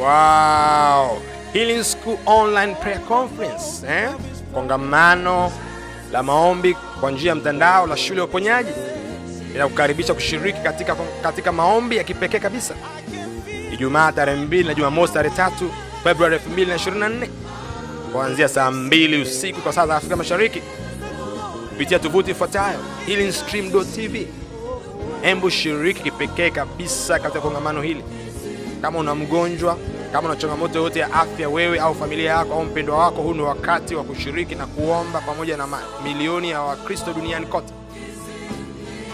Wow. Healing School Online Prayer Conference, eh? Kongamano la maombi kwa njia ya mtandao la shule ya uponyaji inakukaribisha kushiriki katika, katika maombi ya kipekee kabisa Ijumaa tarehe 2 na Jumamosi tarehe 3 Februari 2024 kuanzia saa 2 usiku kwa saa za Afrika Mashariki kupitia tovuti ifuatayo healingstream.tv. Embu shiriki kipekee kabisa katika kongamano hili. Kama una mgonjwa, kama una changamoto yoyote ya afya, wewe au familia yako au mpendwa wako, huu ni wakati wa kushiriki na kuomba pamoja na mamilioni ya Wakristo duniani kote,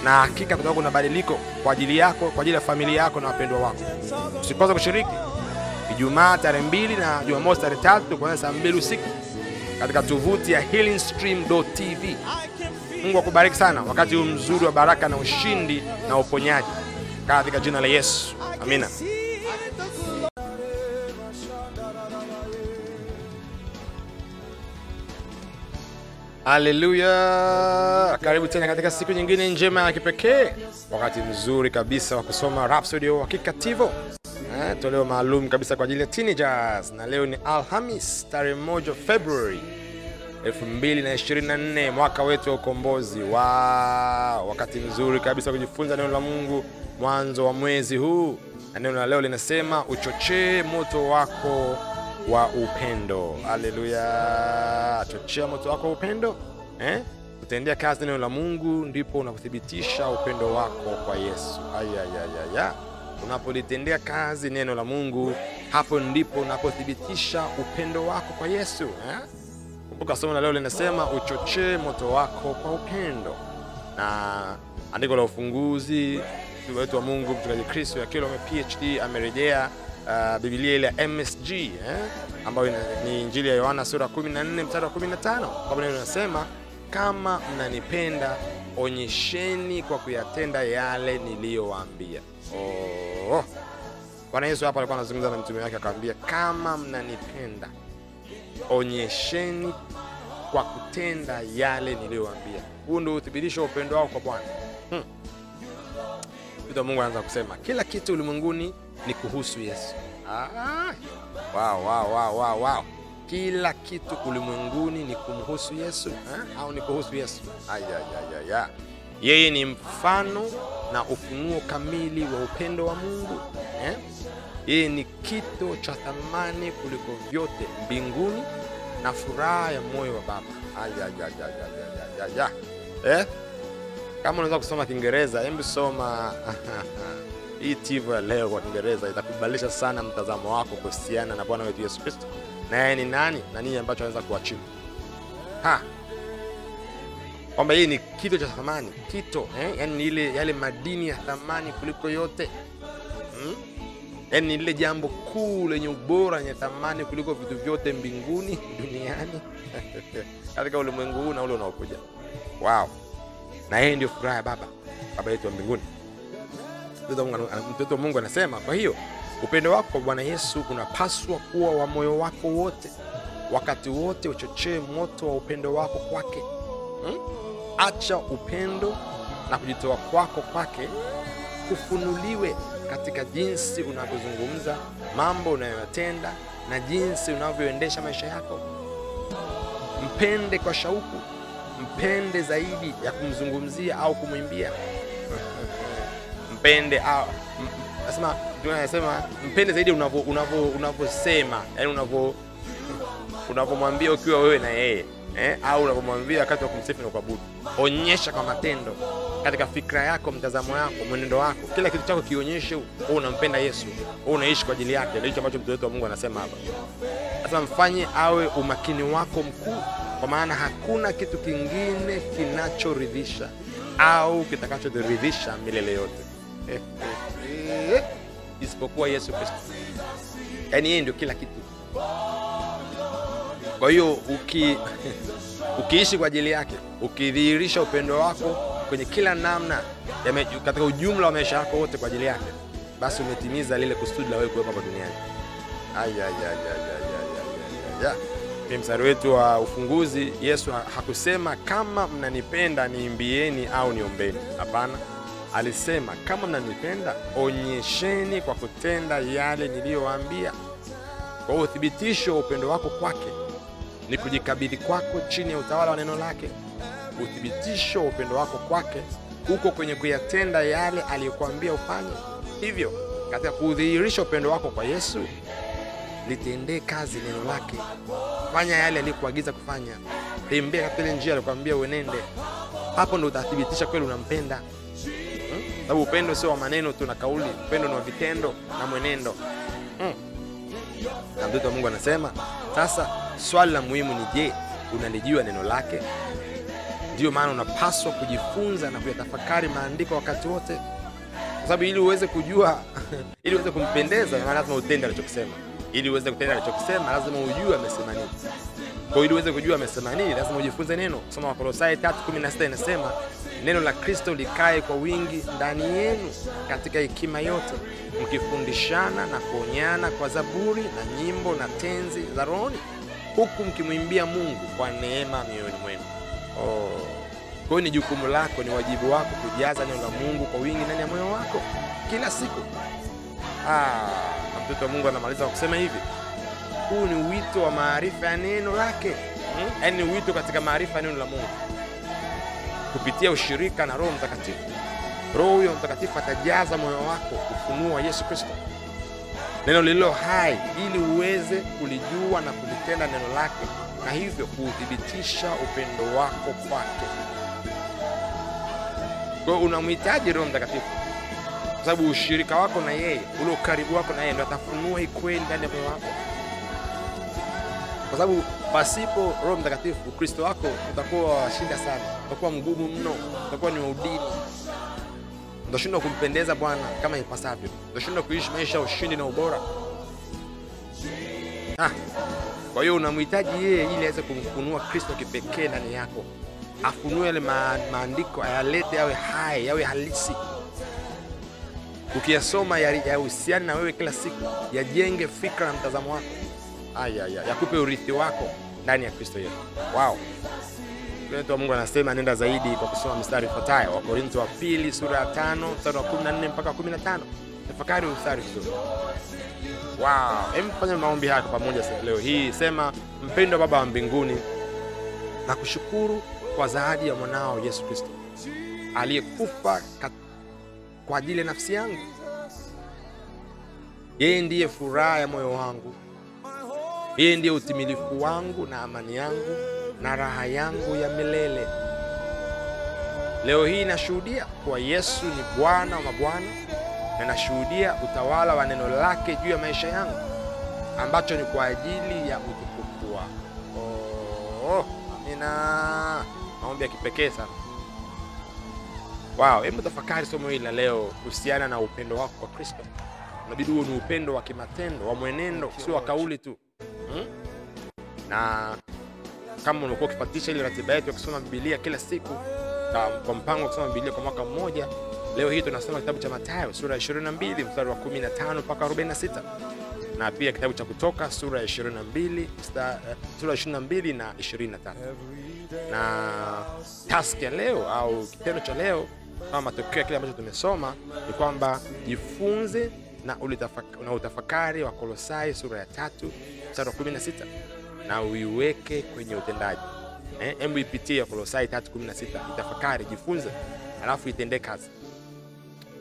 na hakika kutakuwa kuna badiliko kwa ajili yako, kwa ajili ya familia yako na wapendwa wako. Usikose kushiriki Ijumaa tarehe mbili na Jumamosi tarehe tatu kuanzia saa mbili usiku katika tovuti ya healingstream.tv. Mungu akubariki sana wakati huu mzuri wa baraka na ushindi na uponyaji katika jina la Yesu, amina. Haleluya! Karibu tena katika siku nyingine njema ya kipekee, wakati mzuri kabisa wa kusoma Rhapsody ya Uhakika eh, toleo maalum kabisa kwa ajili ya teenagers, na leo ni Alhamis tarehe moja Februari 2024 mwaka wetu wa ukombozi. Wa wakati mzuri kabisa kujifunza neno la Mungu mwanzo wa mwezi huu, na neno la leo linasema uchochee moto wako wa upendo. Haleluya! Chochea moto wako wa upendo eh? Kutendea kazi neno la Mungu ndipo unakuthibitisha upendo wako kwa Yesu. Ayayayaya, unapolitendea kazi neno la Mungu, hapo ndipo unapothibitisha upendo wako kwa Yesu eh? Kumbuka somo la leo linasema uchochee moto wako kwa upendo, na andiko la ufunguzi wetu wa Mungu mchungaji Kristo ya PhD amerejea uh, Biblia ile ya MSG eh, ambayo ni Injili ya Yohana sura 14 mstari wa 15, ambapo neno linasema kama mnanipenda onyesheni kwa kuyatenda yale niliyowaambia. Oh, Bwana Yesu hapa alikuwa anazungumza na mtume wake akamwambia, kama mnanipenda onyesheni kwa kutenda yale niliyowaambia. Huu ndio uthibitisho wa upendo wao kwa Bwana. Hmm. Mungu anaanza kusema kila kitu ulimwenguni ni kuhusu Yesu. Ah, wow, wow, wow, wow, wow. Kila kitu ulimwenguni ni kumhusu Yesu ha? au ni kuhusu Yesu? Ayayaya, yeye ni mfano na ufunuo kamili wa upendo wa Mungu eh? Yeye ni kito cha thamani kuliko vyote mbinguni na furaha ya moyo wa Baba. Ayayayaya, eh? Kama unaweza kusoma Kiingereza, hebu soma hii tivo ya leo kwa Kiingereza, itakubadilisha sana mtazamo wako kuhusiana na Bwana wetu Yesu Kristo na yeye ni nani na nini ambacho anaweza kuachivu kwamba hii ni kito cha thamani kito eh? Yani ile yale madini ya thamani kuliko yote hmm? Yani ni lile jambo kuu lenye ubora lenye thamani kuliko vitu vyote mbinguni, duniani katika ulimwengu huu na ule unaokuja. Wow, na yeye ndio furaha ya Baba, Baba yetu wa mbinguni. Mtoto wa Mungu anasema, kwa hiyo upendo wako kwa Bwana Yesu unapaswa kuwa wa moyo wako wote, wakati wote uchochee moto wa upendo wako kwake. Hmm? Acha upendo na kujitoa kwako kwake kufunuliwe katika jinsi unavyozungumza, mambo unayoyatenda na jinsi unavyoendesha maisha yako. Mpende kwa shauku, mpende zaidi ya kumzungumzia au kumwimbia. Mpende nasema anasema mpende zaidi unavyo unavyo unavyosema, yani unavyo unavyomwambia ukiwa wewe na yeye eh, au unavyomwambia wakati wa kumsifu na kuabudu. Onyesha kwa matendo katika fikra yako, mtazamo yako, mwenendo wako, kila kitu chako kionyeshe wewe unampenda Yesu, wewe unaishi kwa ajili yake. Ndio hicho ambacho mtoto wa Mungu anasema hapa. Sasa mfanye awe umakini wako mkuu, kwa maana hakuna kitu kingine kinachoridhisha au kitakachoridhisha milele yote isipokuwa Yesu Kristo. Yaani yeye ndio kila kitu. Kwa hiyo uki ukiishi kwa ajili yake, ukidhihirisha upendo wako kwenye kila namna me, katika ujumla wa maisha yako wote kwa ajili yake, basi umetimiza lile kusudi la wewe kuwepo hapa duniani. Ni mstari wetu wa ufunguzi. Yesu hakusema kama mnanipenda niimbieni au niombeni. Hapana, alisema kama mnanipenda onyesheni kwa kutenda yale niliyowaambia. Kwa uthibitisho wa upendo wako kwake ni kujikabidhi kwako chini ya utawala wa neno lake. Uthibitisho wa upendo wako kwake uko kwenye kuyatenda yale aliyokuambia ufanye. Hivyo katika kudhihirisha upendo wako kwa Yesu, litendee kazi neno lake, fanya yale aliyokuagiza kufanya, tembea katika ile njia aliyokuambia uenende. Hapo ndo utathibitisha kweli unampenda, hmm? Sababu upendo sio wa maneno tu na kauli, upendo ni wa vitendo na mwenendo hmm. Na mtoto wa Mungu anasema sasa, swali la muhimu ni je, unalijua neno lake? Ndiyo maana unapaswa kujifunza na kuyatafakari maandiko wakati wote, kwa sababu ili uweze kujua ili uweze kumpendeza, lazima utende alichokisema. Ili uweze kutenda alichokisema, lazima ujue amesema nini. Kwa ili uweze kujua amesema nini, lazima ujifunze neno. Soma Wakolosai 3:16 inasema neno la Kristo likae kwa wingi ndani yenu katika hekima yote, mkifundishana na kuonyana kwa zaburi na nyimbo na tenzi za rohoni, huku mkimwimbia Mungu kwa neema mioyoni mwenu. Oh. Kwa hiyo ni jukumu lako, ni wajibu wako kujaza neno la Mungu kwa wingi ndani ya moyo wako kila siku. Ah, na mtoto wa Mungu anamaliza kwa kusema hivi, huu ni wito wa maarifa ya neno lake, hmm? Yaani ni wito katika maarifa ya neno la Mungu kupitia ushirika na Roho Mtakatifu. Roho huyo Mtakatifu atajaza moyo wako ufunuo wa Yesu Kristo, neno lililo hai, ili uweze kulijua na kulitenda neno lake, na hivyo kuuthibitisha upendo wako kwake. Kwa hiyo unamhitaji Roho Mtakatifu sababu ushirika wako na yeye, ule ukaribu wako na yeye, ndio atafunua hii kweli ndani ya moyo wako, kwa sababu pasipo Roho Mtakatifu Ukristo wako utakuwa washinda sana, utakuwa mgumu mno, utakuwa ni waudini utashindwa kumpendeza Bwana kama ipasavyo, utashindwa kuishi maisha ya ushindi na ubora. ha. kwa hiyo unamhitaji yeye ili aweze kumfunua Kristo kipekee ndani yako, afunue yale maandiko, ayalete yawe hai, yawe halisi ukiyasoma yahusiani na wewe kila siku, yajenge fikra na mtazamo wako, yakupe ya urithi wako ndani ya Kristo Yesu. Wow, wa Mungu anasema nenda zaidi kwa kusoma mstari ifuatayo, Wakorintho wa pili sura ya tano mstari wa 14 mpaka 15. Tafakari mstari vizuri. Wow, maombi haya pamoja leo hii. Sema, mpendo Baba wa mbinguni, na kushukuru kwa zawadi ya mwanao Yesu Kristo aliyekufa kwa ajili ya nafsi yangu. Yeye ndiye furaha ya moyo wangu, yeye ndiye utimilifu wangu na amani yangu na raha yangu ya milele. Leo hii nashuhudia kuwa Yesu ni Bwana wa mabwana na nashuhudia utawala wa neno lake juu ya maisha yangu, ambacho ni kwa ajili ya utukufu wako. Oh, amina. Maombi ya kipekee sana. Wow, hebu tafakari somo hili la leo kuhusiana na upendo wako kwa Kristo. Unabidi huo ni upendo wa kimatendo, wa mwenendo, sio wa kauli tu hmm? Na kama unakuwa ukifuatisha ile ratiba yetu ya kusoma Biblia kila siku kwa mpango wa kusoma Biblia kwa mwaka mmoja, leo hii tunasoma kitabu cha Mathayo sura ya 22 mstari wa 15 mpaka 46 na pia kitabu cha Kutoka sura ya 22 sura ya 22 na 23 na task ya leo au kitendo cha leo kama matokeo ya kile ambacho tumesoma ni kwamba jifunze na, na utafakari wa Kolosai sura ya tatu mstari wa 16 na uiweke kwenye utendaji. Hebu eh, ipitie Kolosai 3:16, itafakari, jifunze, alafu itendee kazi.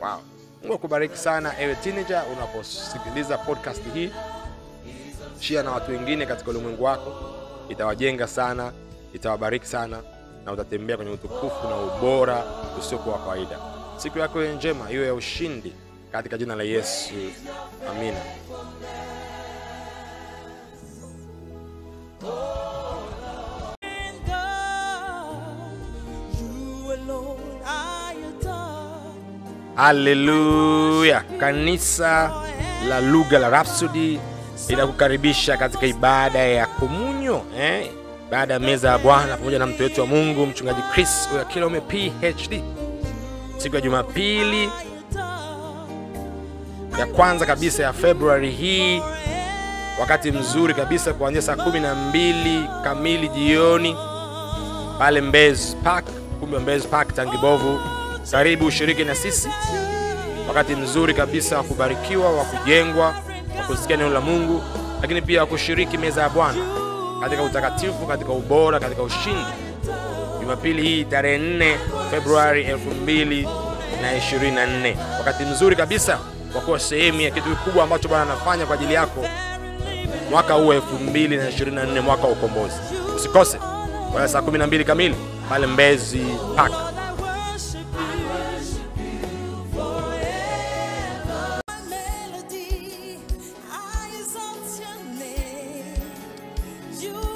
Wow. Mungu akubariki sana ewe teenager, unaposikiliza podcast hii, share na watu wengine katika ulimwengu wako, itawajenga sana, itawabariki sana na utatembea kwenye utukufu na ubora usiokuwa wa kawaida. Siku yako iwe njema, iwe ya ushindi katika jina la Yesu, amina. Haleluya! Kanisa la Lugha la Rhapsody linakukaribisha katika ibada ya komunyo eh? Baada ya meza ya Bwana pamoja na mtu wetu wa Mungu mchungaji Chris Oyakilome PhD, siku ya Jumapili ya kwanza kabisa ya Februari hii, wakati mzuri kabisa kuanzia saa kumi na mbili kamili jioni pale Mbezi Park, wa Mbezi Park Tangibovu. Karibu ushiriki na sisi, wakati mzuri kabisa wa kubarikiwa, wa kujengwa, wa kusikia neno la Mungu lakini pia kushiriki meza ya Bwana katika utakatifu, katika ubora, katika ushindi. Jumapili hii tarehe 4 Februari 2024, wakati mzuri kabisa kwa kuwa sehemu ya kitu kikubwa ambacho Bwana anafanya kwa ajili yako mwaka huu 2024, mwaka wa ukombozi. Usikose kwa saa 12 kamili pale Mbezi Park.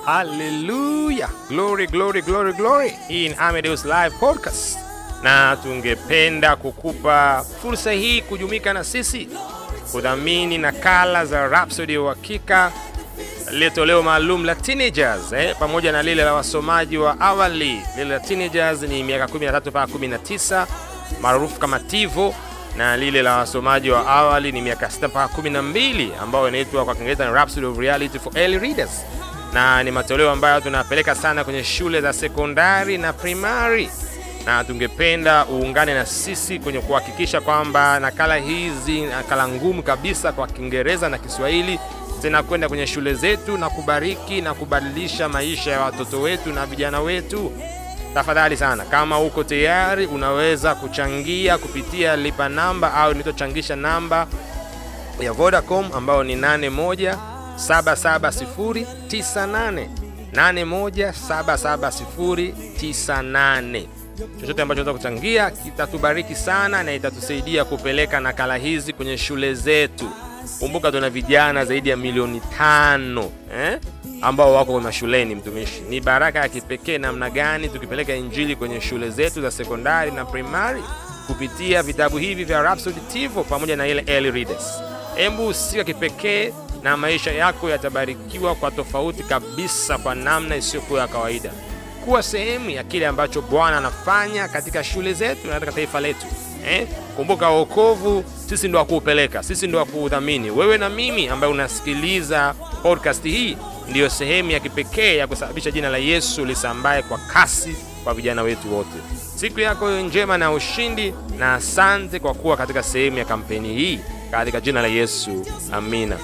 Haleluya, glory glory glory glory. Hii ni Amedeus Live Podcast, na tungependa kukupa fursa hii kujumika na sisi kudhamini nakala za Rhapsody ya Uhakika, lile toleo maalum la teenagers eh, pamoja na lile la wasomaji wa awali. Lile la teenagers ni miaka 13 mpaka 19 maarufu kama TIVO, na lile la wasomaji wa awali ni miaka 6 mpaka 12 ambayo inaitwa kwa Kiingereza ni Rhapsody of Reality for Early Readers na ni matoleo ambayo tunapeleka sana kwenye shule za sekondari na primari, na tungependa uungane na sisi kwenye kuhakikisha kwamba nakala hizi, nakala ngumu kabisa kwa Kiingereza na Kiswahili, zinakwenda kwenye shule zetu na kubariki na kubadilisha maisha ya watoto wetu na vijana wetu. Tafadhali sana, kama uko tayari, unaweza kuchangia kupitia lipa namba au nitochangisha namba ya Vodacom ambayo ni 81 77098 81779098. Chochote ambacho unaweza kuchangia kitatubariki sana na itatusaidia kupeleka nakala hizi kwenye shule zetu. Kumbuka tuna vijana zaidi ya milioni tano eh, ambao wako mashuleni. Mtumishi, ni baraka ya kipekee namna gani tukipeleka injili kwenye shule zetu za sekondari na primary kupitia vitabu hivi vya Rhapsody TIVO pamoja na ile early readers. Hebu usika kipekee na maisha yako yatabarikiwa kwa tofauti kabisa, kwa namna isiyokuwa ya kawaida. Kuwa sehemu ya kile ambacho Bwana anafanya katika shule zetu na katika taifa letu eh? Kumbuka wokovu sisi ndo wakuupeleka, sisi ndo wakuudhamini. Wewe na mimi ambaye unasikiliza podcast hii, ndiyo sehemu ya kipekee ya kusababisha jina la Yesu lisambae kwa kasi kwa vijana wetu wote. Siku yako njema na ushindi, na asante kwa kuwa katika sehemu ya kampeni hii, katika jina la Yesu, amina.